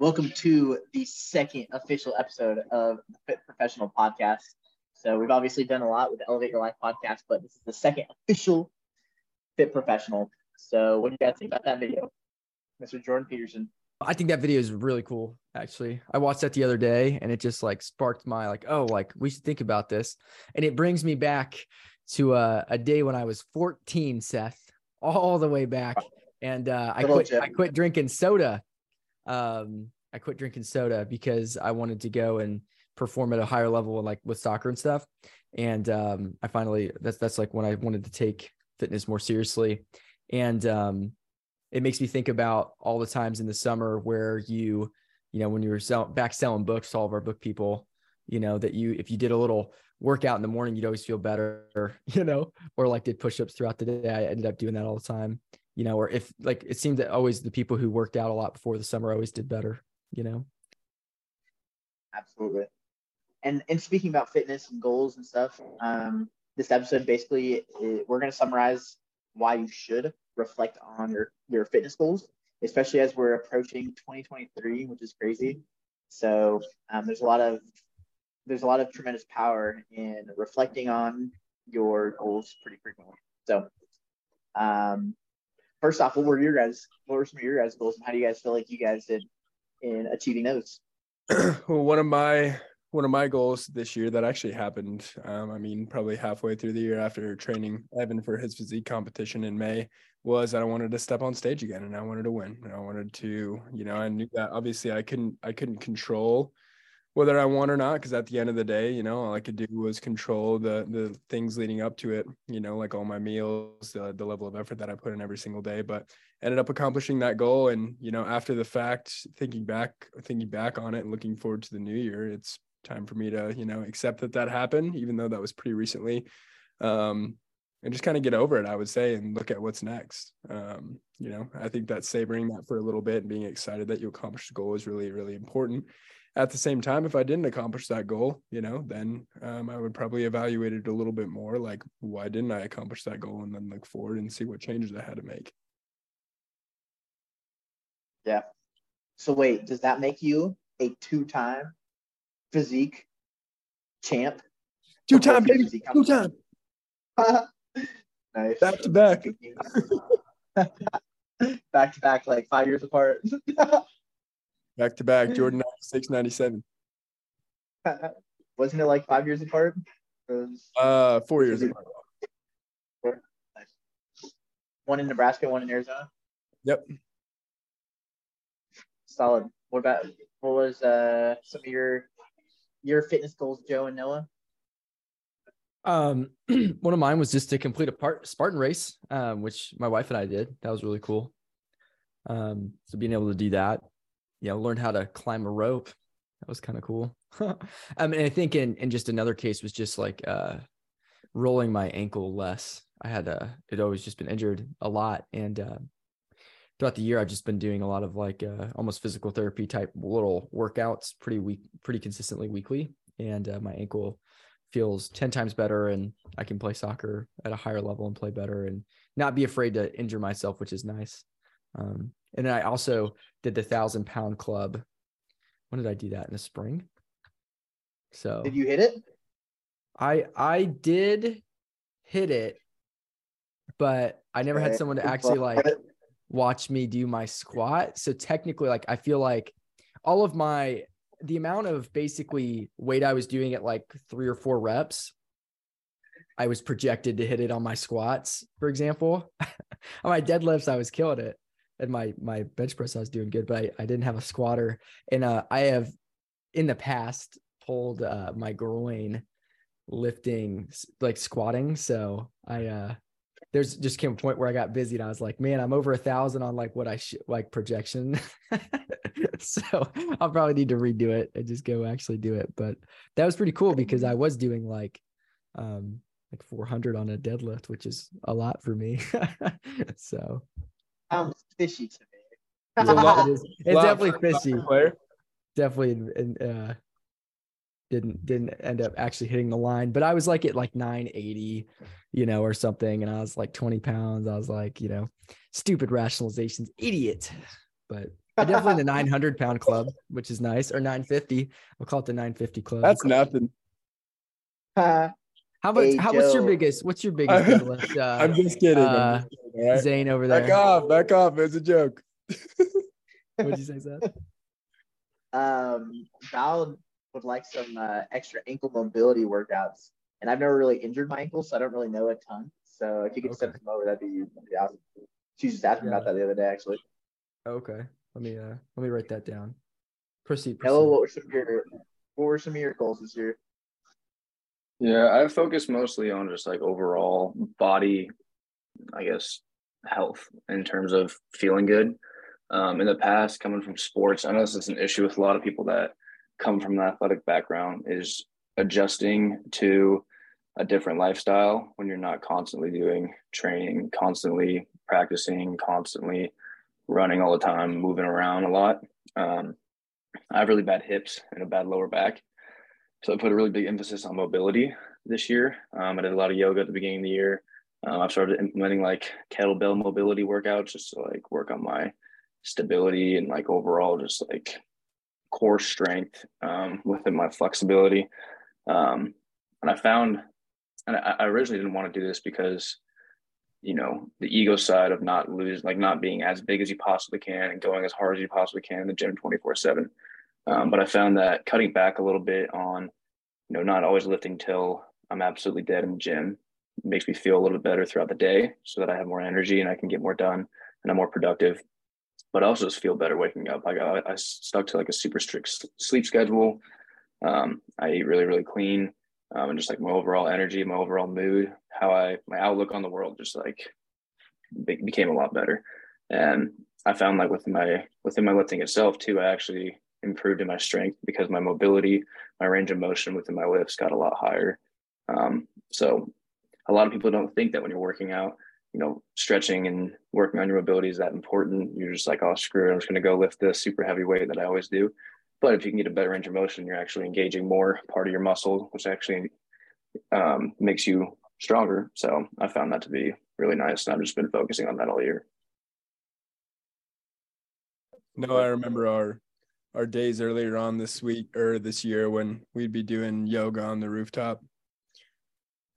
Welcome to the second official episode of the Fit Professional podcast. So we've obviously done a lot with the Elevate Your Life podcast, but this is the second official Fit Professional. So what do you guys think about that video, Mr. Jordan Peterson? I think that video is really cool. Actually, I watched that the other day, and it just like sparked my like, oh, like we should think about this, and it brings me back to a, a day when I was 14, Seth, all the way back, and uh, I quit. I quit drinking soda um, I quit drinking soda because I wanted to go and perform at a higher level, like with soccer and stuff. And um, I finally that's that's like when I wanted to take fitness more seriously. And um, it makes me think about all the times in the summer where you, you know, when you were sell- back selling books to all of our book people, you know, that you if you did a little workout in the morning, you'd always feel better, you know, or like did push-ups throughout the day. I ended up doing that all the time you know, or if like it seemed that always the people who worked out a lot before the summer always did better, you know. Absolutely. And and speaking about fitness and goals and stuff, um, this episode basically we're going to summarize why you should reflect on your your fitness goals, especially as we're approaching 2023, which is crazy. So um, there's a lot of there's a lot of tremendous power in reflecting on your goals pretty frequently. So um, first off, what were your guys? What were some of your guys' goals, and how do you guys feel like you guys did in achieving those? well, one of my one of my goals this year that actually happened. Um, I mean, probably halfway through the year after training Evan for his physique competition in May was that I wanted to step on stage again and I wanted to win. And I wanted to, you know, I knew that obviously I couldn't I couldn't control whether I won or not, because at the end of the day, you know, all I could do was control the the things leading up to it, you know, like all my meals, the, the level of effort that I put in every single day. But ended up accomplishing that goal. And, you know, after the fact, thinking back, thinking back on it and looking forward to the new year, it's time for me to, you know, accept that that happened, even though that was pretty recently. Um, and just kind of get over it, I would say, and look at what's next. Um, you know, I think that savoring that for a little bit and being excited that you accomplished the goal is really, really important at the same time, if I didn't accomplish that goal, you know, then um, I would probably evaluate it a little bit more like, why didn't I accomplish that goal? And then look forward and see what changes I had to make. Yeah. So, wait, does that make you a two time physique champ? Two time, baby. Two time. nice. Back to back. back to back, like five years apart. Back to back, Jordan 96, 97. Wasn't it like five years apart? Uh, four years apart. One in Nebraska, one in Arizona. Yep. Solid. What about what was uh some of your your fitness goals, Joe and Noah? Um, one of mine was just to complete a part Spartan race, um, which my wife and I did. That was really cool. Um, so being able to do that, you know, learned how to climb a rope. That was kind of cool. I mean, I think in, in just another case was just like uh, rolling my ankle less. I had uh, it always just been injured a lot. And uh, throughout the year, I've just been doing a lot of like uh, almost physical therapy type little workouts pretty week, pretty consistently weekly. And uh, my ankle feels 10 times better and I can play soccer at a higher level and play better and not be afraid to injure myself, which is nice. Um, and then I also did the thousand pound club. When did I do that in the spring? So did you hit it? I I did hit it, but I never had someone to actually like watch me do my squat. So technically, like I feel like all of my the amount of basically weight I was doing at like three or four reps, I was projected to hit it on my squats, for example. on my deadlifts, I was killing it and my my bench press I was doing good, but I, I didn't have a squatter. And uh, I have in the past pulled uh, my groin lifting like squatting. So I uh there's just came a point where I got busy and I was like, man, I'm over a thousand on like what I should like projection. so I'll probably need to redo it and just go actually do it. But that was pretty cool because I was doing like um like 400 on a deadlift, which is a lot for me. so sounds fishy to me. It's, lot, it is, it's definitely fishy. Player. Definitely uh, didn't didn't end up actually hitting the line, but I was like at like 980, you know, or something, and I was like 20 pounds. I was like, you know, stupid rationalizations, idiot. But definitely in the 900 pound club, which is nice, or 950. We'll call it the 950 club. That's nothing. Uh, How about Hey, how? What's your biggest? What's your biggest deadlift? Uh, I'm just kidding. I'm uh, just kidding, right? Zane over there. Back off, back off. It's a joke. What'd you say, Seth? um, Val would like some uh, extra ankle mobility workouts, and I've never really injured my ankle, so I don't really know a ton. So if you could send Okay. some over, that'd be, that'd be awesome. She just asking about Yeah. that the other day, actually. Okay, let me uh let me write that down. Proceed. proceed. Hello, what were some of your what were some of your goals this year? Yeah, I focus mostly on just like overall body, I guess, health in terms of feeling good. Um, in the past, coming from sports, I know this is an issue with a lot of people that come from an athletic background is adjusting to a different lifestyle when you're not constantly doing training, constantly practicing, constantly running all the time, moving around a lot. Um, I have really bad hips and a bad lower back. So I put a really big emphasis on mobility this year. Um, I did a lot of yoga at the beginning of the year. Um, I've started implementing like kettlebell mobility workouts just to like work on my stability and like overall just like core strength um, within my flexibility. Um, and I found, and I, I originally didn't want to do this because, you know, the ego side of not losing, like not being as big as you possibly can and going as hard as you possibly can in the gym 24 seven. Um, but I found that cutting back a little bit on, you know, not always lifting till I'm absolutely dead in the gym makes me feel a little bit better throughout the day so that I have more energy and I can get more done and I'm more productive. But I also just feel better waking up. Like I, I stuck to like a super strict sleep schedule. Um, I eat really, really clean. Um, and just like my overall energy, my overall mood, how I, my outlook on the world just like be- became a lot better. And I found like within my, within my lifting itself too, I actually improved in my strength because my mobility, my range of motion within my lifts got a lot higher. Um, so a lot of people don't think that when you're working out, you know, stretching and working on your mobility is that important. You're just like, oh, screw it. I'm just going to go lift this super heavy weight that I always do. But if you can get a better range of motion, you're actually engaging more part of your muscle, which actually um, makes you stronger. So I found that to be really nice. And I've just been focusing on that all year. No, I remember our our days earlier on this week or this year when we'd be doing yoga on the rooftop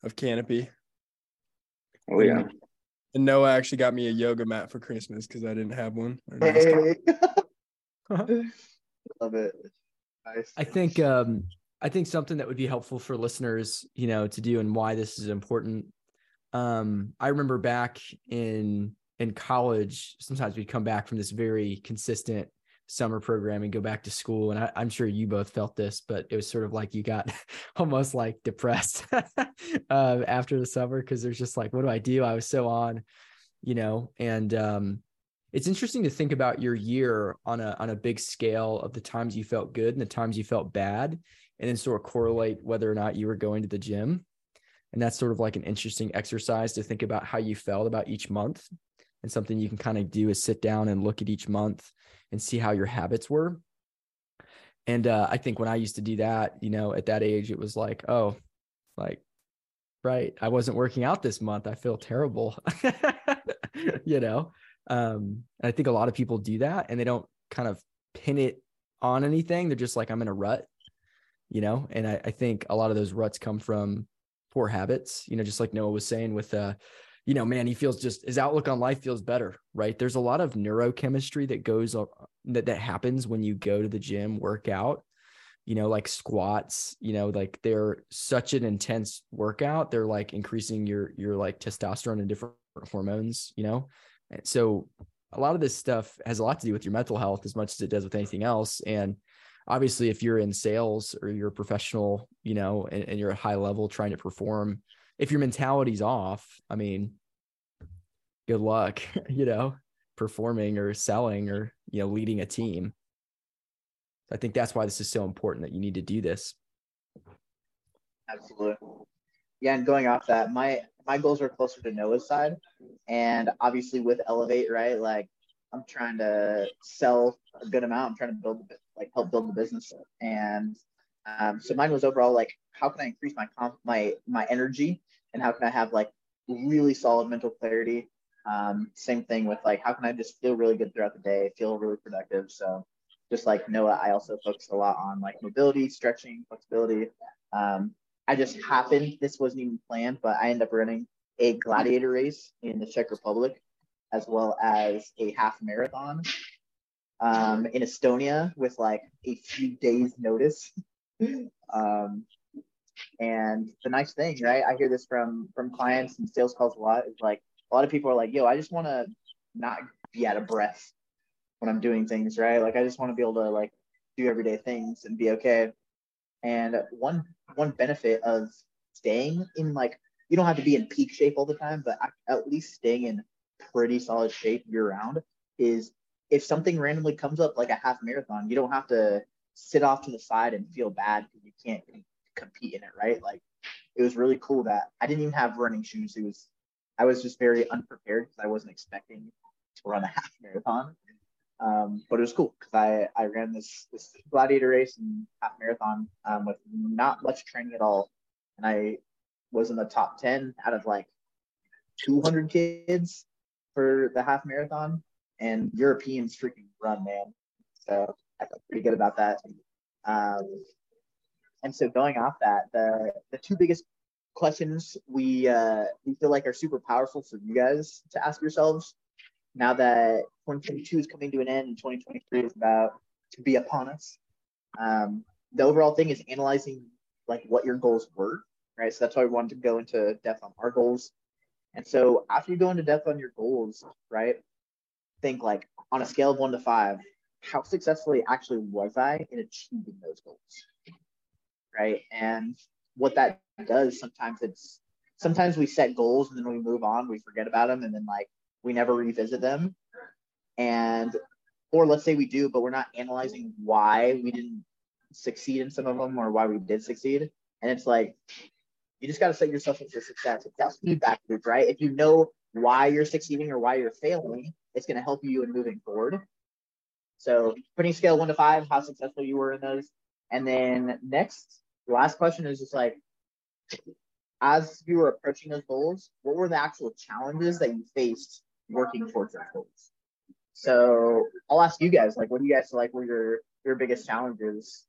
of Canopy. Oh, yeah. And Noah actually got me a yoga mat for Christmas because I didn't have one. Or. Hey. Love it. Nice. I think um I think something that would be helpful for listeners, you know, to do and why this is important. Um, I remember back in in college, sometimes we'd come back from this very consistent summer program and go back to school. And I, I'm sure you both felt this, but it was sort of like you got almost like depressed um, after the summer because there's just like, what do I do? I was so on, you know, and um, it's interesting to think about your year on a on a big scale of the times you felt good and the times you felt bad and then sort of correlate whether or not you were going to the gym and that's sort of like an interesting exercise to think about how you felt about each month and something you can kind of do is sit down and look at each month and see how your habits were and uh, i think when i used to do that you know at that age it was like oh like right i wasn't working out this month i feel terrible you know um, I think a lot of people do that and they don't kind of pin it on anything. They're just like, I'm in a rut, you know? And I, I think a lot of those ruts come from poor habits, you know, just like Noah was saying with, uh, you know, man, he feels just his outlook on life feels better, right? There's a lot of neurochemistry that goes that, that happens when you go to the gym, work out, you know, like squats, you know, like they're such an intense workout. They're like increasing your, your like testosterone and different hormones, you know? And so a lot of this stuff has a lot to do with your mental health as much as it does with anything else. And obviously, if you're in sales or you're a professional, you know, and, and you're at high level trying to perform, if your mentality's off, I mean, good luck, you know, performing or selling or, you know, leading a team. I think that's why this is so important that you need to do this. Absolutely. Yeah, and going off that, my my goals are closer to Noah's side, and obviously with Elevate, right? Like I'm trying to sell a good amount. I'm trying to build, like, help build the business, and um, so mine was overall like, how can I increase my comp, my my energy, and how can I have like really solid mental clarity Um, same thing with like, how can I just feel really good throughout the day, feel really productive? So, just like Noah, I also focus a lot on like mobility, stretching, flexibility. Um, I just happened, this wasn't even planned, but I ended up running a gladiator race in the Czech Republic, as well as a half marathon um, in Estonia with like a few days notice. um, and the nice thing, right? I hear this from from clients and sales calls a lot. Is like a lot of people are like, "Yo, I just want to not be out of breath when I'm doing things, right? Like I just want to be able to like do everyday things and be okay." And one one benefit of staying in like you don't have to be in peak shape all the time, but at least staying in pretty solid shape year round is if something randomly comes up like a half marathon, you don't have to sit off to the side and feel bad because you can't compete in it, right? Like it was really cool that I didn't even have running shoes. It was I was just very unprepared because I wasn't expecting to run a half marathon. Um, but it was cool because I, I ran this this gladiator race and half marathon um, with not much training at all, and I was in the top ten out of like 200 kids for the half marathon, and Europeans freaking run, man. So I felt pretty good about that. Um, and so going off that, the the two biggest questions we uh, we feel like are super powerful for you guys to ask yourselves now that 2022 is coming to an end and 2023 is about to be upon us. Um, the overall thing is analyzing like what your goals were, right? So that's why we wanted to go into depth on our goals. And so after you go into depth on your goals, right? Think like on a scale of one to five, how successfully actually was I in achieving those goals? Right. And what that does sometimes it's sometimes we set goals and then we move on, we forget about them, and then like we never revisit them. And or let's say we do, but we're not analyzing why we didn't succeed in some of them or why we did succeed. And it's like you just got to set yourself up for success. It's that feedback loop, right? If you know why you're succeeding or why you're failing, it's going to help you in moving forward. So, putting scale one to five, how successful you were in those. And then next, the last question is just like, as you were approaching those goals, what were the actual challenges that you faced working towards those goals? So I'll ask you guys, like, what do you guys like were your your biggest challenges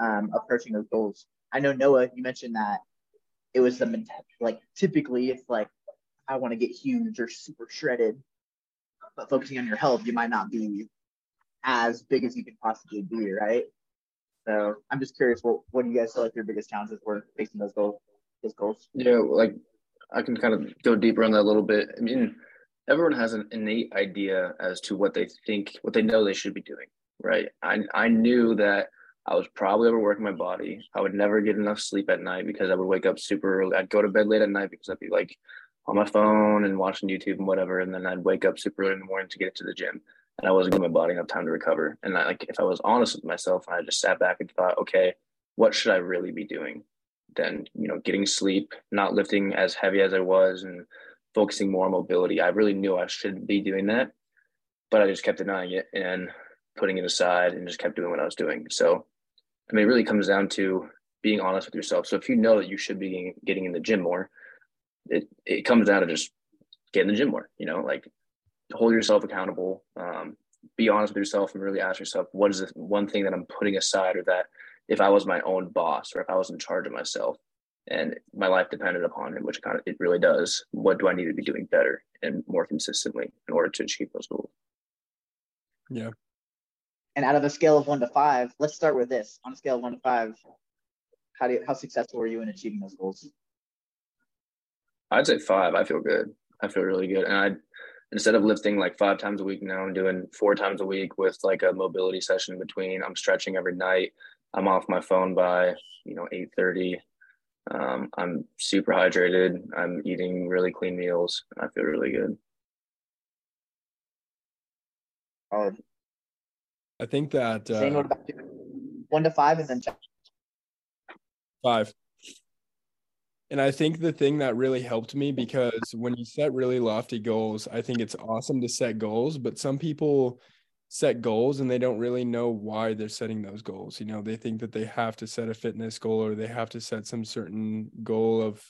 um, approaching those goals? I know Noah, you mentioned that it was the like typically it's like I want to get huge or super shredded, but focusing on your health, you might not be as big as you can possibly be, right? So I'm just curious, what what do you guys feel like your biggest challenges were facing those goals? Those goals? Yeah, like I can kind of go deeper on that a little bit. I mean, everyone has an innate idea as to what they think, what they know they should be doing, right? I I knew that I was probably overworking my body. I would never get enough sleep at night because I would wake up super early. I'd go to bed late at night because I'd be like on my phone and watching YouTube and whatever, and then I'd wake up super early in the morning to get to the gym and I wasn't giving my body enough time to recover. And I, like, if I was honest with myself I just sat back and thought, okay, what should I really be doing? Then, you know, getting sleep, not lifting as heavy as I was and focusing more on mobility. I really knew I should be doing that, but I just kept denying it and putting it aside and just kept doing what I was doing. So, I mean, it really comes down to being honest with yourself. So if you know that you should be getting in the gym more, it, it comes down to just get in the gym more, you know, like hold yourself accountable. Um, be honest with yourself and really ask yourself, what is the one thing that I'm putting aside, or that if I was my own boss, or if I was in charge of myself, and my life depended upon it, which kind of it really does. What do I need to be doing better and more consistently in order to achieve those goals? Yeah. And out of a scale of one to five, let's start with this. On a scale of one to five, how do you, how successful were you in achieving those goals? I'd say five. I feel good. I feel really good, and I instead of lifting like five times a week now i'm doing four times a week with like a mobility session in between i'm stretching every night i'm off my phone by you know 8.30 um, i'm super hydrated i'm eating really clean meals i feel really good. Oh i think that uh, one to five and then five and I think the thing that really helped me because when you set really lofty goals, I think it's awesome to set goals, but some people set goals and they don't really know why they're setting those goals. You know, they think that they have to set a fitness goal or they have to set some certain goal of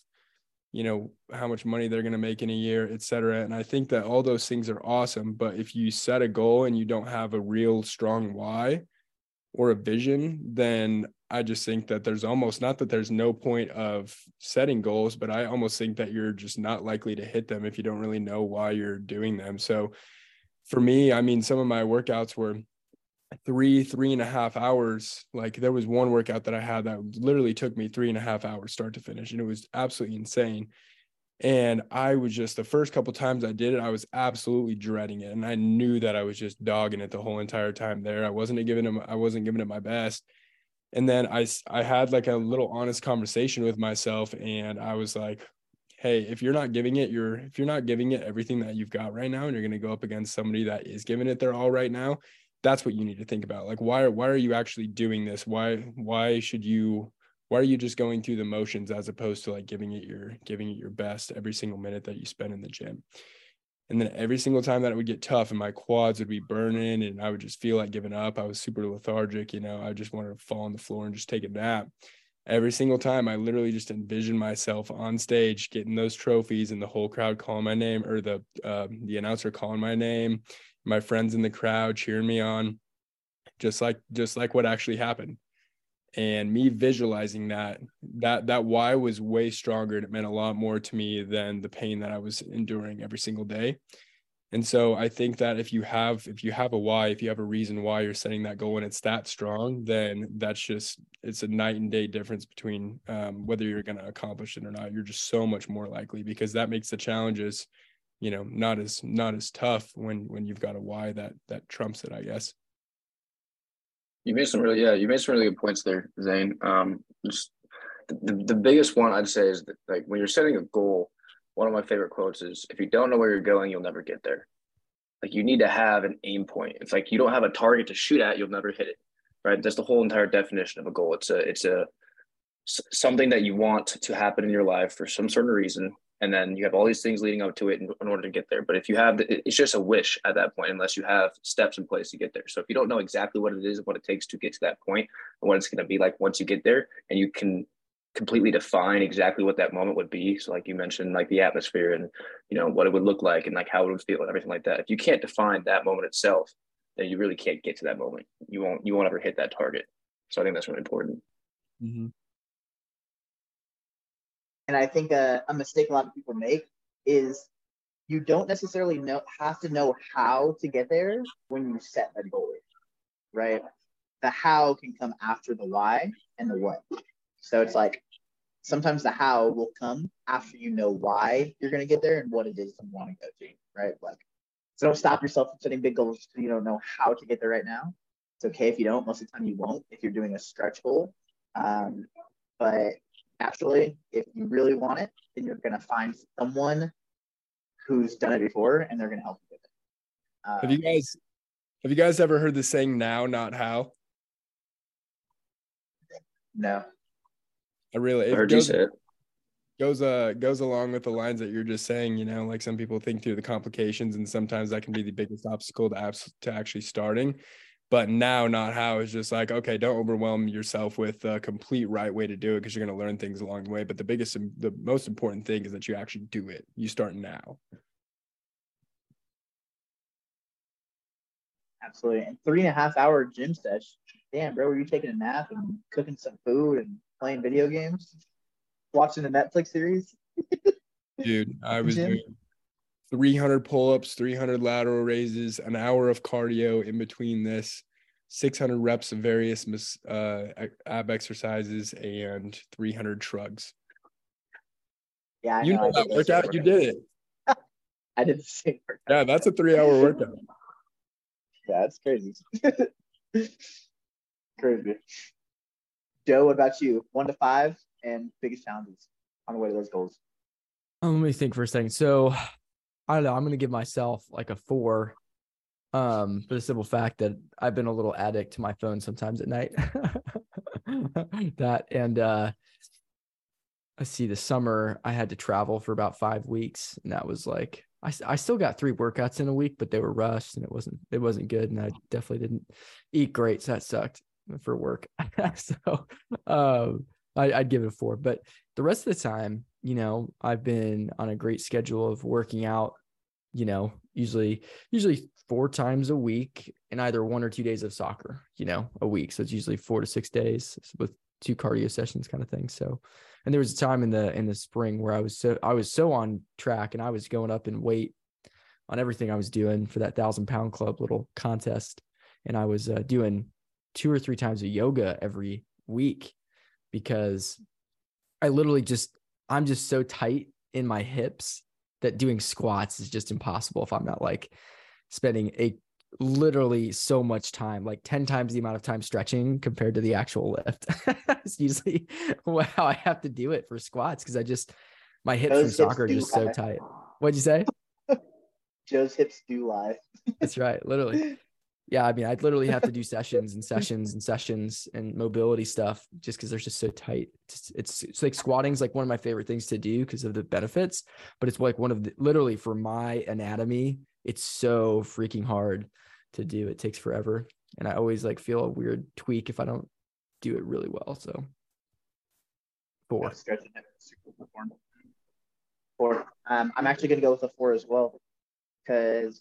you know how much money they're going to make in a year et cetera and i think that all those things are awesome but if you set a goal and you don't have a real strong why or a vision then i just think that there's almost not that there's no point of setting goals but i almost think that you're just not likely to hit them if you don't really know why you're doing them. So for me i mean some of my workouts were three three and a half hours. Like there was one workout that i had that literally took me three and a half hours start to finish and it was absolutely insane. And i was just the first couple times i did it i was absolutely dreading it and i knew that i was just dogging it the whole entire time there. I wasn't giving him i wasn't giving it my best and then i i had like a little honest conversation with myself and i was like hey if you're not giving it you're if you're not giving it everything that you've got right now and you're going to go up against somebody that is giving it their all right now that's what you need to think about. Like why why are you actually doing this? Why why should you why are you just going through the motions as opposed to like giving it your giving it your best every single minute that you spend in the gym and then every single time that it would get tough and my quads would be burning and i would just feel like giving up i was super lethargic you know i just wanted to fall on the floor and just take a nap. Every single time i literally just envisioned myself on stage getting those trophies and the whole crowd calling my name or the uh, the announcer calling my name my friends in the crowd cheering me on just like just like what actually happened and me visualizing that that that why was way stronger and it meant a lot more to me than the pain that i was enduring every single day. And so i think that if you have if you have a why if you have a reason why you're setting that goal and it's that strong then that's just it's a night and day difference between um, whether you're going to accomplish it or not. You're just so much more likely because that makes the challenges you know not as not as tough when when you've got a why that that trumps it i guess you made some really yeah you made some really good points there zane. Um just the, the biggest one i'd say is that like when you're setting a goal one of my favorite quotes is if you don't know where you're going you'll never get there. Like you need to have an aim point. It's like you don't have a target to shoot at you'll never hit it right? That's the whole entire definition of a goal. It's a it's a something that you want to happen in your life for some certain reason and then you have all these things leading up to it in, in order to get there. But if you have the, it's just a wish at that point unless you have steps in place to get there. So if you don't know exactly what it is and what it takes to get to that point and what it's going to be like once you get there and you can completely define exactly what that moment would be. So like you mentioned like the atmosphere and you know what it would look like and like how it would feel and everything like that. If you can't define that moment itself then you really can't get to that moment. You won't you won't ever hit that target. So i think that's really important. Mm-hmm and I think a, a mistake a lot of people make is you don't necessarily know have to know how to get there when you set a goal, right? The how can come after the why and the what. So it's like sometimes the how will come after you know why you're going to get there and what it is you want to go to, right? Like, so don't stop yourself from setting big goals because you don't know how to get there right now. It's okay if you don't. Most of the time, you won't if you're doing a stretch goal. Um, but naturally, if you really want it, then you're going to find someone who's done it before and they're going to help you with it. Uh, have you guys have you guys ever heard the saying now not how? No. I really I heard goes, you say it. Goes uh goes along with the lines that you're just saying, you know, like some people think through the complications and sometimes that can be the biggest obstacle to apps to actually starting but now not how. Is just like okay don't overwhelm yourself with a complete right way to do it because you're going to learn things along the way. But the biggest the most important thing is that you actually do it. You start now. Absolutely. And three and a half hour gym session. Damn bro were you taking a nap and cooking some food and playing video games? Watching a netflix series? Dude i was doing 300 pull-ups 300 lateral raises an hour of cardio in between this 600 reps of various uh, ab exercises and 300 shrugs. Yeah I you know, know that workout? You did it. I did the same workout. Yeah that's a three hour workout. Yeah that's crazy. Crazy. Joe what about you? One to five and biggest challenges on the way to those goals. Um, let me think for a second. So I don't know. I'm gonna give myself like a four. Um, for the simple fact that I've been a little addict to my phone sometimes at night. that and uh I see the summer I had to travel for about five weeks, and that was like I, I still got three workouts in a week, but they were rushed and it wasn't it wasn't good, and I definitely didn't eat great, so that sucked for work. so um I, I'd give it a four. But the rest of the time, you know, I've been on a great schedule of working out. You know, usually usually four times a week and either one or two days of soccer. You know, a week. So it's usually four to six days with two cardio sessions, kind of thing. So, and there was a time in the in the spring where I was so I was so on track and I was going up in weight on everything I was doing for that thousand pound club little contest, and I was uh, doing two or three times of yoga every week because I literally just I'm just so tight in my hips that doing squats is just impossible if I'm not like spending a literally so much time, like 10 times the amount of time stretching compared to the actual lift. it's usually how I have to do it for squats because I just my hips from soccer are just lie. so tight. What'd you say? Joe's hips do lie. That's right, literally. Yeah, I mean, I'd literally have to do sessions and sessions and sessions and mobility stuff just because they're just so tight. It's, it's, it's like squatting's like one of my favorite things to do because of the benefits, but it's like one of the literally for my anatomy, it's so freaking hard to do. It takes forever, and I always like feel a weird tweak if I don't do it really well. So four. Four. Um, I'm actually gonna go with a four as well because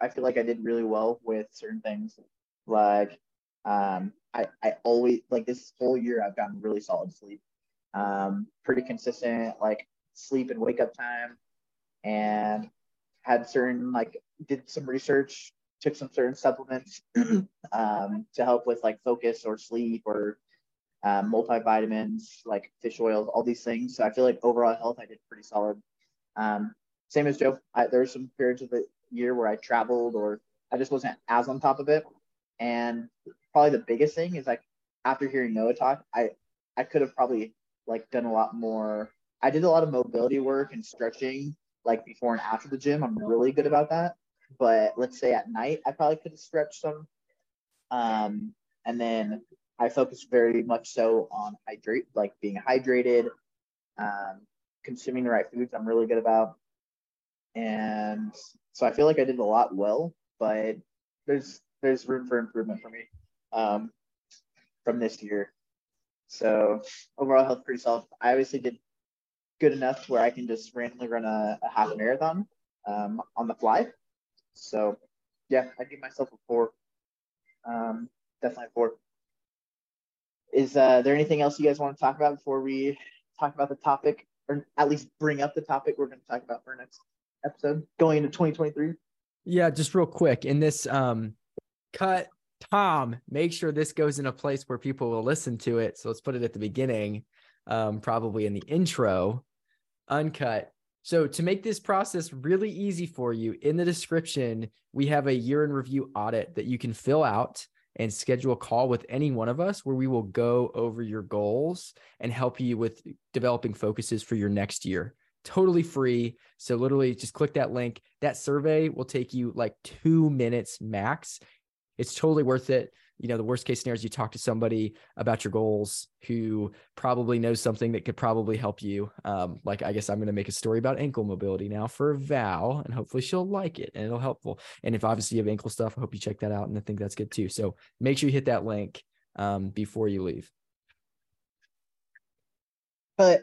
I feel like I did really well with certain things. Like, um, I, I always like this whole year I've gotten really solid sleep. Um, pretty consistent like sleep and wake up time, and had certain like did some research, took some certain supplements um, to help with like focus or sleep or um, multivitamins like fish oils, all these things. So I feel like overall health I did pretty solid. Um, same as Joe. I, there were some periods of the year where I traveled or I just wasn't as on top of it. And probably the biggest thing is like after hearing Noah talk, I I could have probably like done a lot more. I did a lot of mobility work and stretching like before and after the gym. I'm really good about that. But let's say at night, I probably could have stretched some. Um, and then I focus very much so on hydrate, like being hydrated, um, consuming the right foods. I'm really good about and so I feel like I did a lot well, but there's there's room for improvement for me um, from this year. So overall health pretty solid. I obviously did good enough where I can just randomly run a, a half marathon um, on the fly. So yeah, I give myself a four. Um, definitely a four. Is uh, there anything else you guys want to talk about before we talk about the topic, or at least bring up the topic we're going to talk about for next episode going into 2023? Yeah, just real quick in this um cut, Tom, make sure this goes in a place where people will listen to it. So let's put it at the beginning, um, probably in the intro, uncut. So to make this process really easy for you, in the description, we have a year in review audit that you can fill out and schedule a call with any one of us where we will go over your goals and help you with developing focuses for your next year totally free. So literally just click that link. That survey will take you like two minutes max. It's totally worth it. You know, the worst case scenario is you talk to somebody about your goals who probably knows something that could probably help you. Um, like I guess I'm going to make a story about ankle mobility now for Val, and hopefully she'll like it and it'll helpful. And if obviously you have ankle stuff, I hope you check that out, and I think that's good too. So make sure you hit that link um, before you leave. But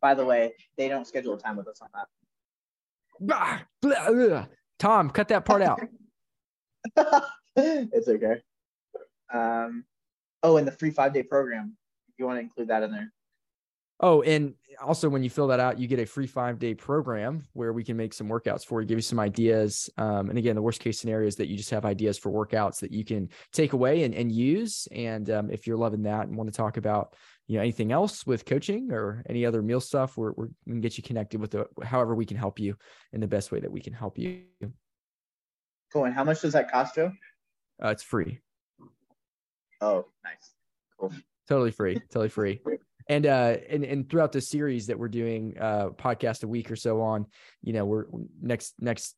by the way, they don't schedule a time with us on that. Blah, blah, Tom, cut that part out. it's okay. Um, oh, and the free five day program. You want to include that in there. Oh, and also when you fill that out, you get a free five day program where we can make some workouts for you, give you some ideas. Um, and again, the worst case scenario is that you just have ideas for workouts that you can take away and, and use. And um, if you're loving that and want to talk about you know anything else with coaching or any other meal stuff we're, we're we can get you connected with the however we can help you in the best way that we can help you cool and how much does that cost joe uh, it's free oh nice cool totally free totally free and uh and, and throughout the series that we're doing uh podcast a week or so on you know we're next next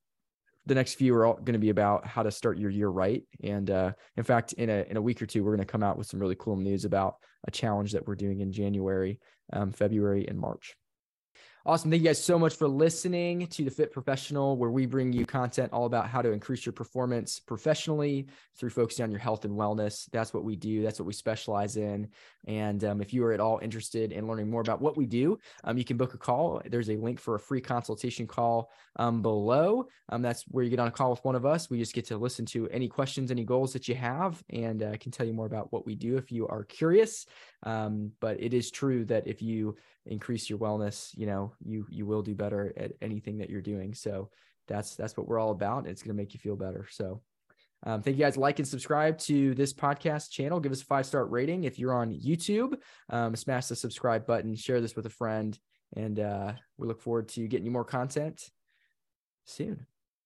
the next few are all going to be about how to start your year right. And uh, in fact, in a in a week or two, we're going to come out with some really cool news about a challenge that we're doing in January, um, February, and March. Awesome. Thank you guys so much for listening to the Fit Professional, where we bring you content all about how to increase your performance professionally through focusing on your health and wellness. That's what we do. That's what we specialize in. And um, if you are at all interested in learning more about what we do, um, you can book a call. There's a link for a free consultation call um, below. Um, that's where you get on a call with one of us. We just get to listen to any questions, any goals that you have, and uh, can tell you more about what we do if you are curious. Um, but it is true that if you increase your wellness, you know, you you will do better at anything that you're doing. So that's that's what we're all about. It's going to make you feel better. So um, thank you guys. Like and subscribe to this podcast channel. Give us a five star rating if you're on YouTube. Um, smash the subscribe button. Share this with a friend, and uh, we look forward to getting you more content soon.